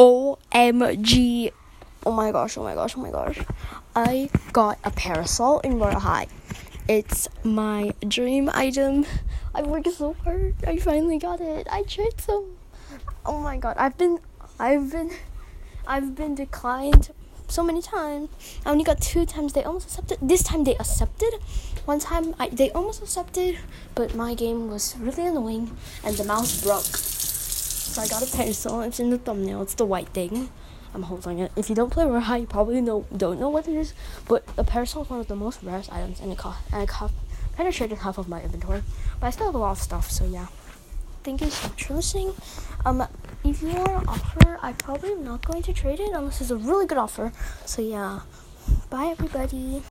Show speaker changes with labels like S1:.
S1: OMG. Oh my gosh, oh my gosh, oh my gosh. I got a parasol in Royale High. It's my dream item. I worked so hard. I finally got it. I tried so. Oh my god, I've been, I've been, I've been declined so many times. I only got two times. They almost accepted. This time they accepted. One time I, they almost accepted, but my game was really annoying and the mouse broke. So I got a pencil. It's in the thumbnail. It's the white thing. I'm holding it. If you don't play Rare you probably know don't know what it is. But a parasol is one of the most rarest items, and it cost and I cost kind of traded half of my inventory. But I still have a lot of stuff, so yeah. Thank you so much for listening. Um, if you want an offer, I probably am not going to trade it unless it's a really good offer. So yeah, bye everybody.